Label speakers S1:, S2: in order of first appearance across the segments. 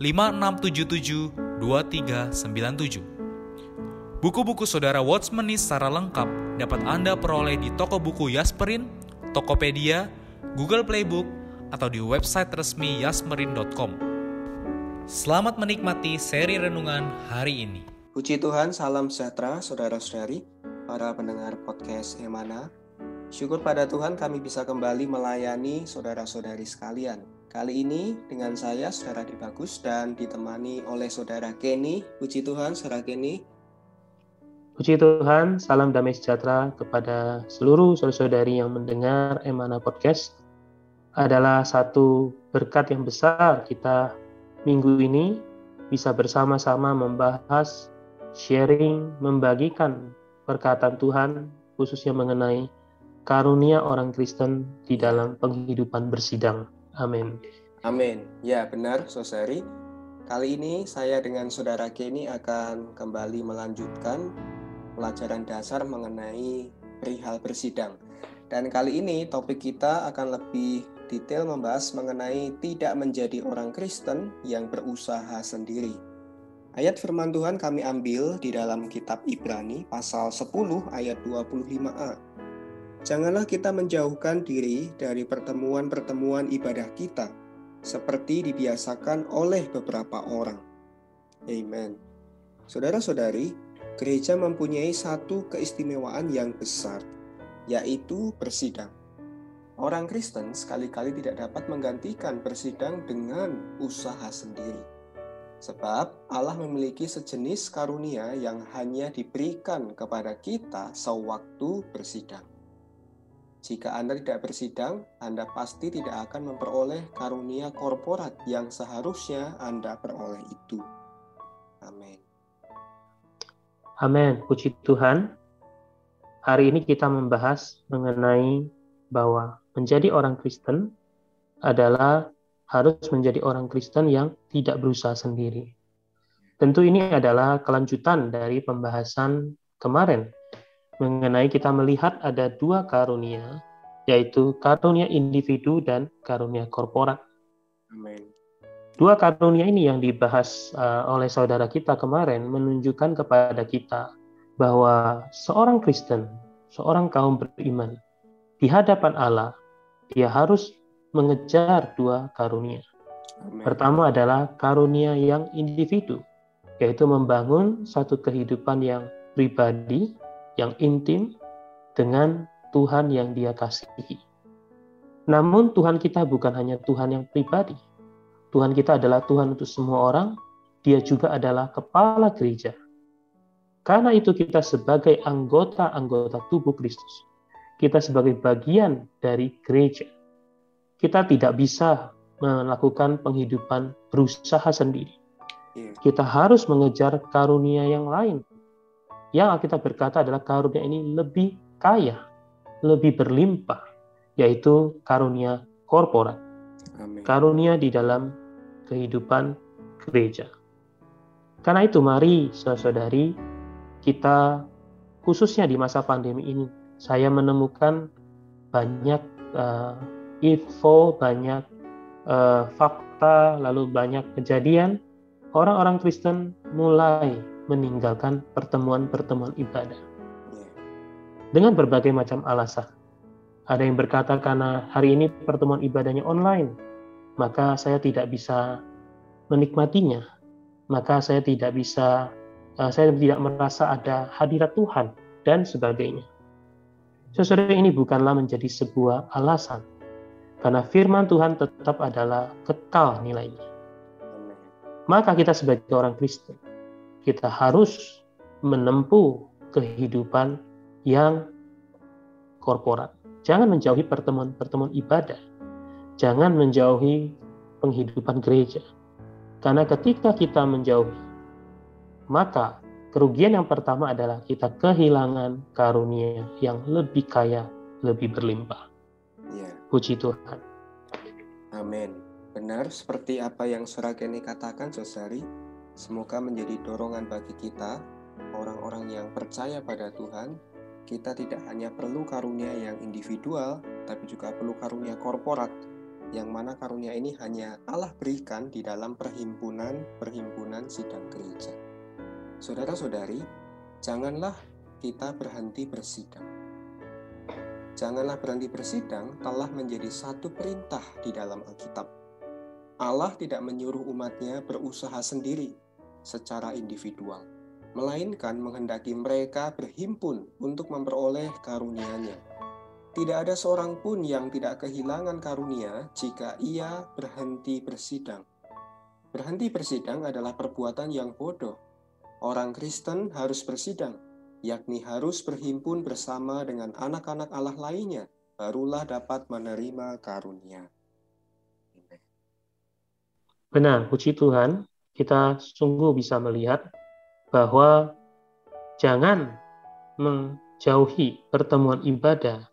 S1: 5677 2397. Buku-buku saudara Watchmeni secara lengkap dapat Anda peroleh di toko buku Yasmerin, Tokopedia, Google Playbook, atau di website resmi yasmerin.com. Selamat menikmati seri renungan hari ini.
S2: Puji Tuhan, salam sejahtera saudara-saudari, para pendengar podcast Emana. Syukur pada Tuhan kami bisa kembali melayani saudara-saudari sekalian. Kali ini dengan saya, Saudara Dibagus, dan ditemani oleh Saudara Kenny. Puji Tuhan, Saudara Kenny.
S3: Puji Tuhan, salam damai sejahtera kepada seluruh saudara-saudari yang mendengar Emana Podcast. Adalah satu berkat yang besar kita minggu ini bisa bersama-sama membahas, sharing, membagikan perkataan Tuhan, khususnya mengenai karunia orang Kristen di dalam penghidupan bersidang. Amin.
S2: Amin. Ya, benar, Soseri. Kali ini saya dengan Saudara Kenny akan kembali melanjutkan pelajaran dasar mengenai perihal bersidang. Dan kali ini topik kita akan lebih detail membahas mengenai tidak menjadi orang Kristen yang berusaha sendiri. Ayat firman Tuhan kami ambil di dalam kitab Ibrani pasal 10 ayat 25a. Janganlah kita menjauhkan diri dari pertemuan-pertemuan ibadah kita, seperti dibiasakan oleh beberapa orang. Amen. Saudara-saudari, gereja mempunyai satu keistimewaan yang besar, yaitu bersidang. Orang Kristen sekali-kali tidak dapat menggantikan bersidang dengan usaha sendiri. Sebab Allah memiliki sejenis karunia yang hanya diberikan kepada kita sewaktu bersidang. Jika Anda tidak bersidang, Anda pasti tidak akan memperoleh karunia korporat yang seharusnya Anda peroleh itu. Amin.
S3: Amin. Puji Tuhan. Hari ini kita membahas mengenai bahwa menjadi orang Kristen adalah harus menjadi orang Kristen yang tidak berusaha sendiri. Tentu ini adalah kelanjutan dari pembahasan kemarin mengenai kita melihat ada dua karunia, yaitu karunia individu dan karunia korporat.
S2: Amin.
S3: Dua karunia ini yang dibahas uh, oleh saudara kita kemarin menunjukkan kepada kita bahwa seorang Kristen, seorang kaum beriman, di hadapan Allah, dia harus mengejar dua karunia. Amen. Pertama adalah karunia yang individu, yaitu membangun satu kehidupan yang pribadi yang intim dengan Tuhan yang Dia kasihi. Namun, Tuhan kita bukan hanya Tuhan yang pribadi. Tuhan kita adalah Tuhan untuk semua orang. Dia juga adalah kepala gereja. Karena itu, kita sebagai anggota-anggota tubuh Kristus, kita sebagai bagian dari gereja, kita tidak bisa melakukan penghidupan berusaha sendiri. Iya. Kita harus mengejar karunia yang lain yang Alkitab berkata adalah karunia ini lebih kaya, lebih berlimpah, yaitu karunia korporat. Amin. Karunia di dalam kehidupan gereja. Karena itu mari saudari kita khususnya di masa pandemi ini saya menemukan banyak uh, info, banyak uh, fakta, lalu banyak kejadian orang-orang Kristen mulai meninggalkan pertemuan-pertemuan ibadah. Dengan berbagai macam alasan. Ada yang berkata karena hari ini pertemuan ibadahnya online, maka saya tidak bisa menikmatinya. maka saya tidak bisa, uh, saya tidak merasa ada hadirat Tuhan dan sebagainya. Saudara ini bukanlah menjadi sebuah alasan, karena firman Tuhan tetap adalah kekal nilainya. Maka kita sebagai orang Kristen, kita harus menempuh kehidupan yang korporat. Jangan menjauhi pertemuan-pertemuan ibadah. Jangan menjauhi penghidupan gereja. Karena ketika kita menjauhi, maka kerugian yang pertama adalah kita kehilangan karunia yang lebih kaya, lebih berlimpah. Ya. Puji Tuhan.
S2: Amin. Benar seperti apa yang surat ini katakan, Saudari. Semoga menjadi dorongan bagi kita, orang-orang yang percaya pada Tuhan, kita tidak hanya perlu karunia yang individual, tapi juga perlu karunia korporat, yang mana karunia ini hanya Allah berikan di dalam perhimpunan-perhimpunan sidang gereja. Saudara-saudari, janganlah kita berhenti bersidang. Janganlah berhenti bersidang telah menjadi satu perintah di dalam Alkitab. Allah tidak menyuruh umatnya berusaha sendiri secara individual melainkan menghendaki mereka berhimpun untuk memperoleh karunia-Nya. Tidak ada seorang pun yang tidak kehilangan karunia jika ia berhenti bersidang. Berhenti bersidang adalah perbuatan yang bodoh. Orang Kristen harus bersidang, yakni harus berhimpun bersama dengan anak-anak Allah lainnya, barulah dapat menerima karunia.
S3: Benar, puji Tuhan, kita sungguh bisa melihat bahwa jangan menjauhi pertemuan ibadah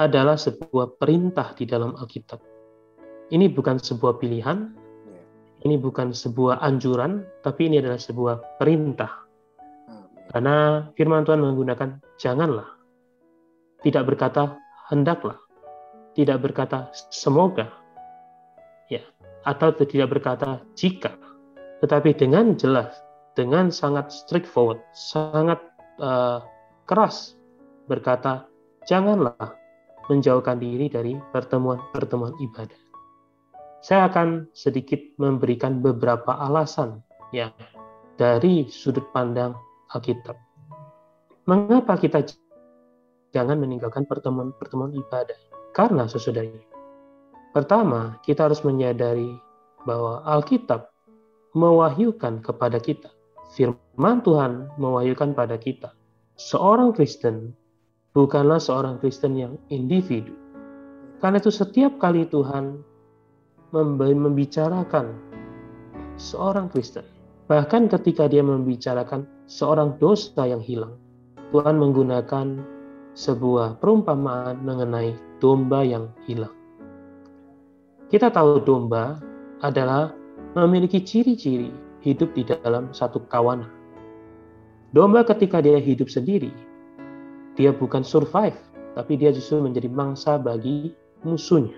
S3: adalah sebuah perintah di dalam Alkitab. Ini bukan sebuah pilihan, ini bukan sebuah anjuran, tapi ini adalah sebuah perintah. Karena firman Tuhan menggunakan janganlah, tidak berkata hendaklah, tidak berkata semoga, ya, atau tidak berkata jika, tetapi dengan jelas dengan sangat straightforward, sangat uh, keras berkata, janganlah menjauhkan diri dari pertemuan-pertemuan ibadah. Saya akan sedikit memberikan beberapa alasan ya dari sudut pandang Alkitab. Mengapa kita jangan meninggalkan pertemuan-pertemuan ibadah? Karena sesudah Pertama, kita harus menyadari bahwa Alkitab mewahyukan kepada kita firman Tuhan mewahyukan pada kita. Seorang Kristen bukanlah seorang Kristen yang individu. Karena itu setiap kali Tuhan membicarakan seorang Kristen, bahkan ketika dia membicarakan seorang dosa yang hilang, Tuhan menggunakan sebuah perumpamaan mengenai domba yang hilang. Kita tahu domba adalah memiliki ciri-ciri hidup di dalam satu kawanan. Domba ketika dia hidup sendiri, dia bukan survive, tapi dia justru menjadi mangsa bagi musuhnya.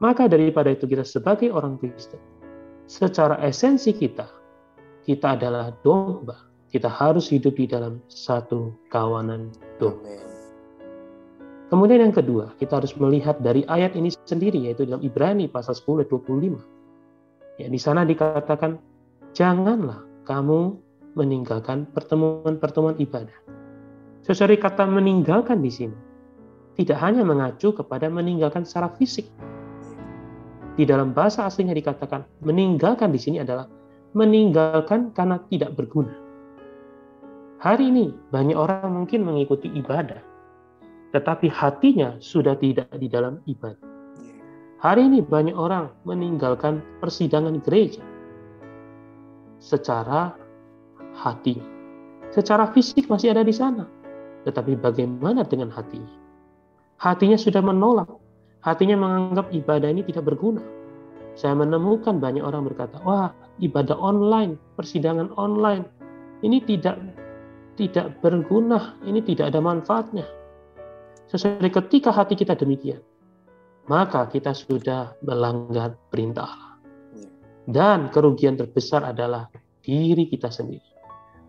S3: Maka daripada itu kita sebagai orang Kristen, secara esensi kita, kita adalah domba. Kita harus hidup di dalam satu kawanan domba. Kemudian yang kedua, kita harus melihat dari ayat ini sendiri, yaitu dalam Ibrani pasal 10 25. Ya, di sana dikatakan janganlah kamu meninggalkan pertemuan-pertemuan ibadah. Sesuai kata meninggalkan di sini tidak hanya mengacu kepada meninggalkan secara fisik. Di dalam bahasa aslinya dikatakan meninggalkan di sini adalah meninggalkan karena tidak berguna. Hari ini banyak orang mungkin mengikuti ibadah, tetapi hatinya sudah tidak di dalam ibadah. Hari ini banyak orang meninggalkan persidangan gereja, secara hati. Secara fisik masih ada di sana. Tetapi bagaimana dengan hatinya? Hatinya sudah menolak. Hatinya menganggap ibadah ini tidak berguna. Saya menemukan banyak orang berkata, wah ibadah online, persidangan online, ini tidak tidak berguna, ini tidak ada manfaatnya. Sesuai ketika hati kita demikian, maka kita sudah melanggar perintah Allah. Dan kerugian terbesar adalah diri kita sendiri.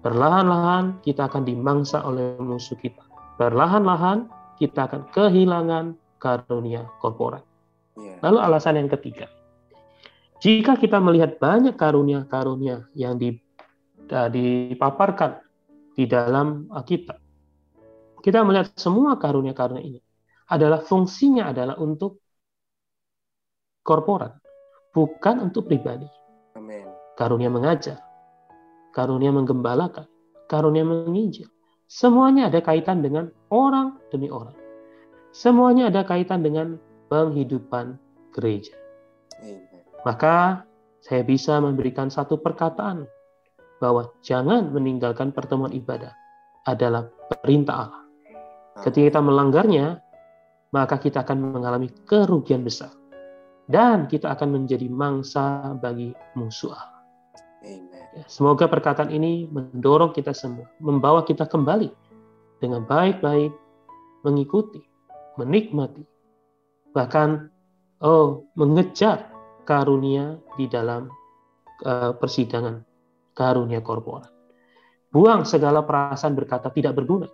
S3: Perlahan-lahan kita akan dimangsa oleh musuh kita. Perlahan-lahan kita akan kehilangan karunia korporat. Iya. Lalu alasan yang ketiga. Jika kita melihat banyak karunia-karunia yang dipaparkan di dalam Alkitab, kita melihat semua karunia-karunia ini adalah fungsinya adalah untuk korporat, bukan untuk pribadi.
S2: Amin.
S3: Karunia mengajar, karunia menggembalakan, karunia menginjil. Semuanya ada kaitan dengan orang demi orang. Semuanya ada kaitan dengan penghidupan gereja. Amen. Maka saya bisa memberikan satu perkataan bahwa jangan meninggalkan pertemuan ibadah adalah perintah Allah. Ketika kita melanggarnya, maka kita akan mengalami kerugian besar dan kita akan menjadi mangsa bagi musuh Allah. Ya, semoga perkataan ini mendorong kita semua, membawa kita kembali dengan baik-baik, mengikuti, menikmati, bahkan oh mengejar karunia di dalam uh, persidangan, karunia korporat. Buang segala perasaan berkata tidak berguna.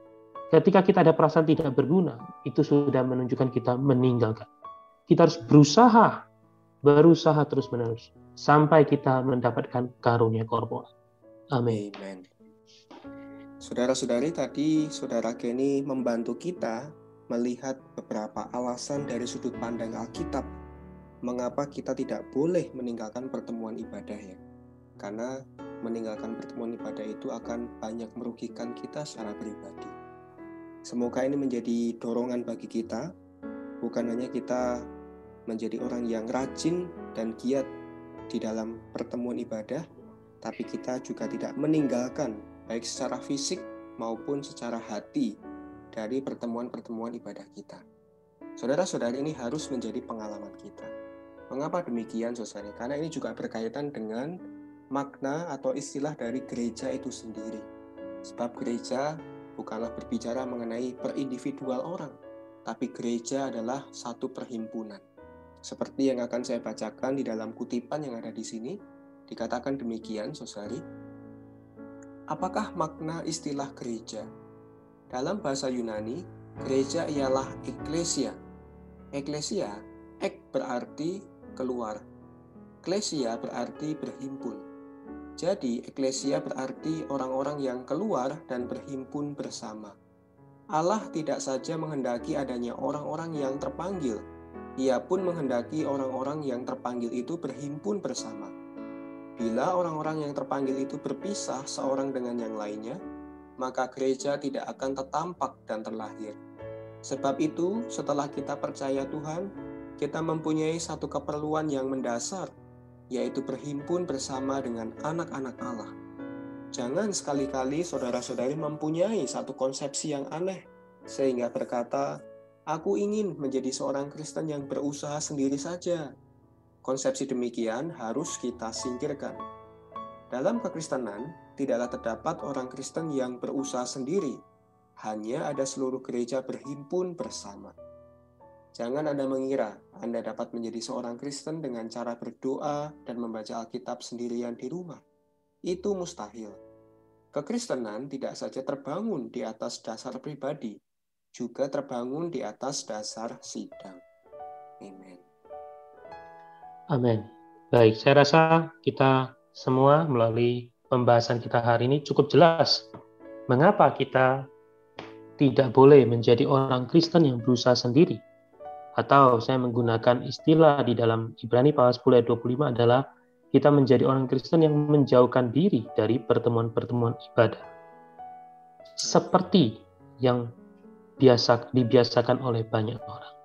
S3: Ketika kita ada perasaan tidak berguna, itu sudah menunjukkan kita meninggalkan. Kita harus berusaha berusaha terus-menerus sampai kita mendapatkan karunia korporat. Amin. Amen.
S2: Saudara-saudari tadi saudara Kenny membantu kita melihat beberapa alasan dari sudut pandang Alkitab mengapa kita tidak boleh meninggalkan pertemuan ibadah ya. Karena meninggalkan pertemuan ibadah itu akan banyak merugikan kita secara pribadi. Semoga ini menjadi dorongan bagi kita, bukan hanya kita menjadi orang yang rajin dan giat di dalam pertemuan ibadah, tapi kita juga tidak meninggalkan baik secara fisik maupun secara hati dari pertemuan-pertemuan ibadah kita. Saudara-saudari ini harus menjadi pengalaman kita. Mengapa demikian, saudara? Karena ini juga berkaitan dengan makna atau istilah dari gereja itu sendiri. Sebab gereja bukanlah berbicara mengenai perindividual orang, tapi gereja adalah satu perhimpunan. Seperti yang akan saya bacakan di dalam kutipan yang ada di sini, dikatakan demikian, Sosari. Apakah makna istilah gereja? Dalam bahasa Yunani, gereja ialah eklesia. Eklesia, ek berarti keluar. Eklesia berarti berhimpun. Jadi, eklesia berarti orang-orang yang keluar dan berhimpun bersama. Allah tidak saja menghendaki adanya orang-orang yang terpanggil, ia pun menghendaki orang-orang yang terpanggil itu berhimpun bersama. Bila orang-orang yang terpanggil itu berpisah seorang dengan yang lainnya, maka gereja tidak akan tertampak dan terlahir. Sebab itu, setelah kita percaya Tuhan, kita mempunyai satu keperluan yang mendasar, yaitu berhimpun bersama dengan anak-anak Allah. Jangan sekali-kali saudara-saudari mempunyai satu konsepsi yang aneh, sehingga berkata, Aku ingin menjadi seorang Kristen yang berusaha sendiri saja. Konsepsi demikian harus kita singkirkan. Dalam kekristenan, tidaklah terdapat orang Kristen yang berusaha sendiri, hanya ada seluruh gereja berhimpun bersama. Jangan Anda mengira Anda dapat menjadi seorang Kristen dengan cara berdoa dan membaca Alkitab sendirian di rumah. Itu mustahil. Kekristenan tidak saja terbangun di atas dasar pribadi, juga terbangun di atas dasar sidang. Amin.
S3: Amin. Baik, saya rasa kita semua melalui pembahasan kita hari ini cukup jelas mengapa kita tidak boleh menjadi orang Kristen yang berusaha sendiri. Atau saya menggunakan istilah di dalam Ibrani pasal 10 ayat 25 adalah kita menjadi orang Kristen yang menjauhkan diri dari pertemuan-pertemuan ibadah. Seperti yang biasa dibiasakan oleh banyak orang.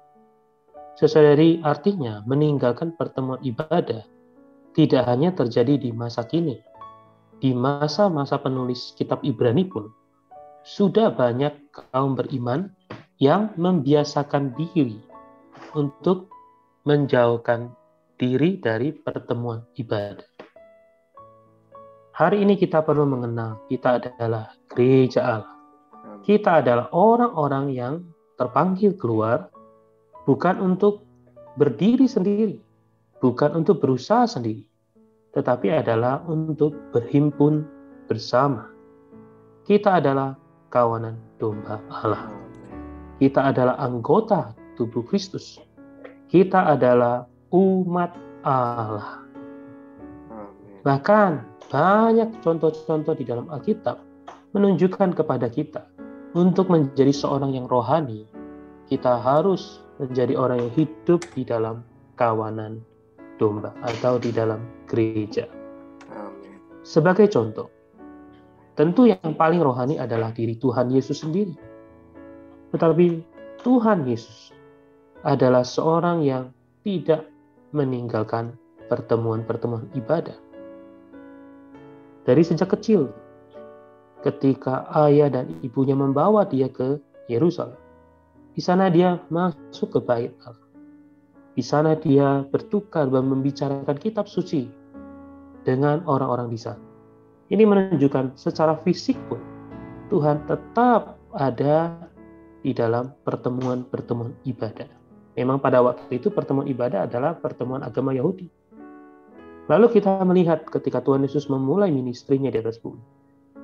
S3: Sesadari artinya meninggalkan pertemuan ibadah tidak hanya terjadi di masa kini. Di masa-masa penulis kitab Ibrani pun sudah banyak kaum beriman yang membiasakan diri untuk menjauhkan diri dari pertemuan ibadah. Hari ini kita perlu mengenal kita adalah gereja Allah kita adalah orang-orang yang terpanggil keluar bukan untuk berdiri sendiri, bukan untuk berusaha sendiri, tetapi adalah untuk berhimpun bersama. Kita adalah kawanan domba Allah. Kita adalah anggota tubuh Kristus. Kita adalah umat Allah. Bahkan banyak contoh-contoh di dalam Alkitab menunjukkan kepada kita untuk menjadi seorang yang rohani, kita harus menjadi orang yang hidup di dalam kawanan domba atau di dalam gereja. Sebagai contoh, tentu yang paling rohani adalah diri Tuhan Yesus sendiri. Tetapi Tuhan Yesus adalah seorang yang tidak meninggalkan pertemuan-pertemuan ibadah. Dari sejak kecil, ketika ayah dan ibunya membawa dia ke Yerusalem, di sana dia masuk ke bait Allah. Di sana dia bertukar dan membicarakan kitab suci dengan orang-orang di sana. Ini menunjukkan secara fisik pun Tuhan tetap ada di dalam pertemuan-pertemuan ibadah. Memang pada waktu itu pertemuan ibadah adalah pertemuan agama Yahudi. Lalu kita melihat ketika Tuhan Yesus memulai ministrinya di atas bumi.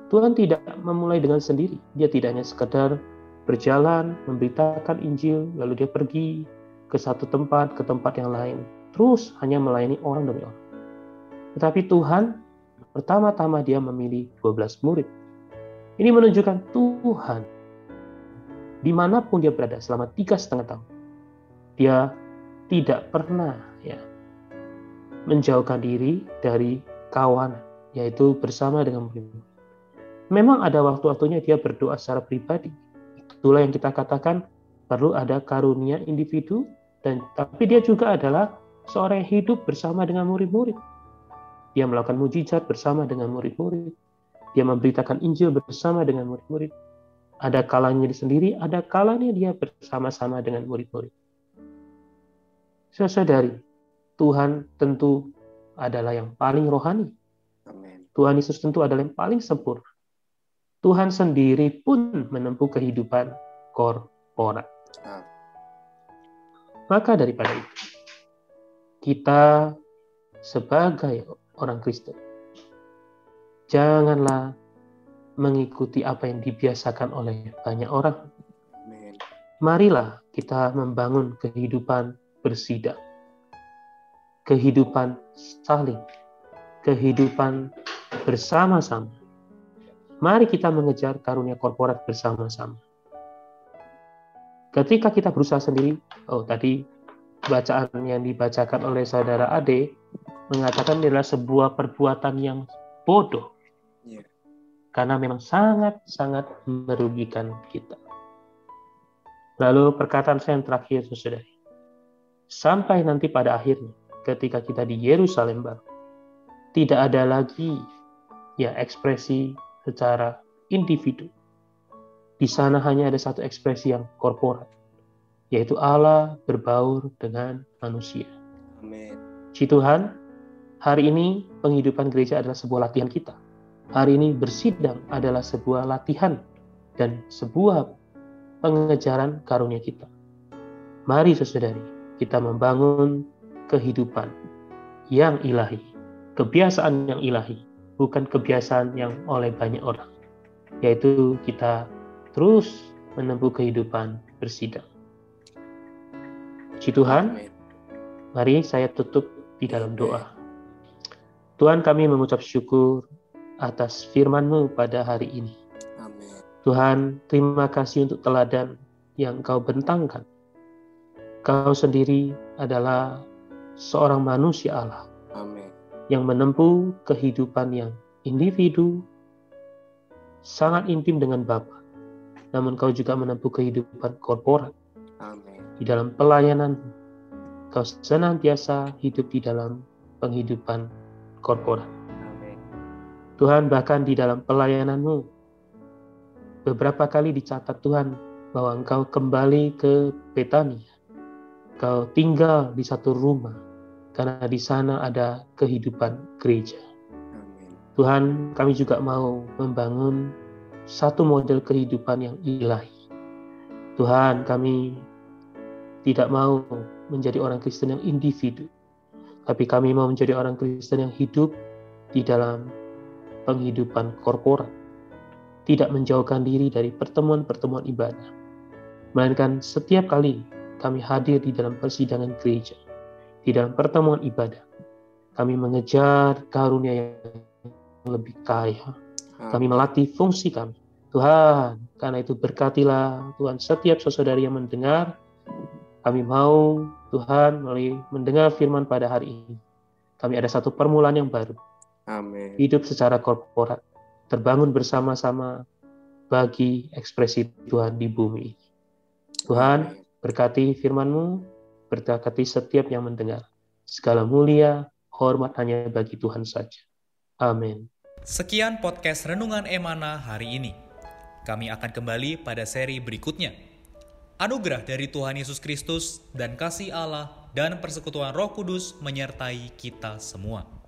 S3: Tuhan tidak memulai dengan sendiri. Dia tidak hanya sekedar berjalan, memberitakan Injil, lalu dia pergi ke satu tempat, ke tempat yang lain. Terus hanya melayani orang demi orang. Tetapi Tuhan pertama-tama dia memilih 12 murid. Ini menunjukkan Tuhan di mana pun dia berada selama tiga setengah tahun, dia tidak pernah ya menjauhkan diri dari kawan, yaitu bersama dengan murid. Memang ada waktu-waktunya dia berdoa secara pribadi. Itulah yang kita katakan perlu ada karunia individu dan tapi dia juga adalah seorang yang hidup bersama dengan murid-murid. Dia melakukan mujizat bersama dengan murid-murid. Dia memberitakan Injil bersama dengan murid-murid. Ada kalanya dia sendiri, ada kalanya dia bersama-sama dengan murid-murid. Saudari, Tuhan tentu adalah yang paling rohani. Tuhan Yesus tentu adalah yang paling sempurna. Tuhan sendiri pun menempuh kehidupan korporat. Maka daripada itu, kita sebagai orang Kristen. Janganlah mengikuti apa yang dibiasakan oleh banyak orang. Marilah kita membangun kehidupan bersidang, kehidupan saling, kehidupan bersama-sama. Mari kita mengejar karunia korporat bersama-sama. Ketika kita berusaha sendiri, oh tadi bacaan yang dibacakan oleh saudara Ade mengatakan adalah sebuah perbuatan yang bodoh. Yeah. Karena memang sangat-sangat merugikan kita. Lalu perkataan saya yang terakhir, saudari. Sampai nanti pada akhirnya, ketika kita di Yerusalem baru, tidak ada lagi ya ekspresi secara individu. Di sana hanya ada satu ekspresi yang korporat, yaitu Allah berbaur dengan manusia. Amin. Si Tuhan, Hari ini penghidupan gereja adalah sebuah latihan kita. Hari ini bersidang adalah sebuah latihan dan sebuah pengejaran karunia kita. Mari saudari, kita membangun kehidupan yang ilahi, kebiasaan yang ilahi, bukan kebiasaan yang oleh banyak orang, yaitu kita terus menempuh kehidupan bersidang. Puji Tuhan, mari saya tutup di dalam doa. Tuhan kami mengucap syukur atas firman-Mu pada hari ini. Amin. Tuhan, terima kasih untuk teladan yang Kau bentangkan. Kau sendiri adalah seorang manusia Allah. Yang menempuh kehidupan yang individu, sangat intim dengan Bapa. Namun Kau juga menempuh kehidupan korporat. Amin. Di dalam pelayanan, Kau senantiasa hidup di dalam penghidupan korporat. Tuhan bahkan di dalam pelayananmu, beberapa kali dicatat Tuhan bahwa engkau kembali ke Betania. Kau tinggal di satu rumah, karena di sana ada kehidupan gereja. Tuhan, kami juga mau membangun satu model kehidupan yang ilahi. Tuhan, kami tidak mau menjadi orang Kristen yang individu, tapi kami mau menjadi orang Kristen yang hidup di dalam penghidupan korporat, tidak menjauhkan diri dari pertemuan-pertemuan ibadah, melainkan setiap kali kami hadir di dalam persidangan gereja, di dalam pertemuan ibadah, Kami mengejar karunia yang lebih kaya. Kami melatih fungsi kami. Tuhan, karena itu berkatilah Tuhan setiap saudari yang mendengar. Kami mau Tuhan melalui mendengar firman pada hari ini. Kami ada satu permulaan yang baru.
S2: Amin.
S3: Hidup secara korporat, terbangun bersama-sama bagi ekspresi Tuhan di bumi. Tuhan, berkati firman-Mu, berkati setiap yang mendengar. Segala mulia, hormat hanya bagi Tuhan saja. Amin.
S1: Sekian podcast Renungan Emana hari ini. Kami akan kembali pada seri berikutnya. Anugerah dari Tuhan Yesus Kristus dan kasih Allah dan persekutuan Roh Kudus menyertai kita semua.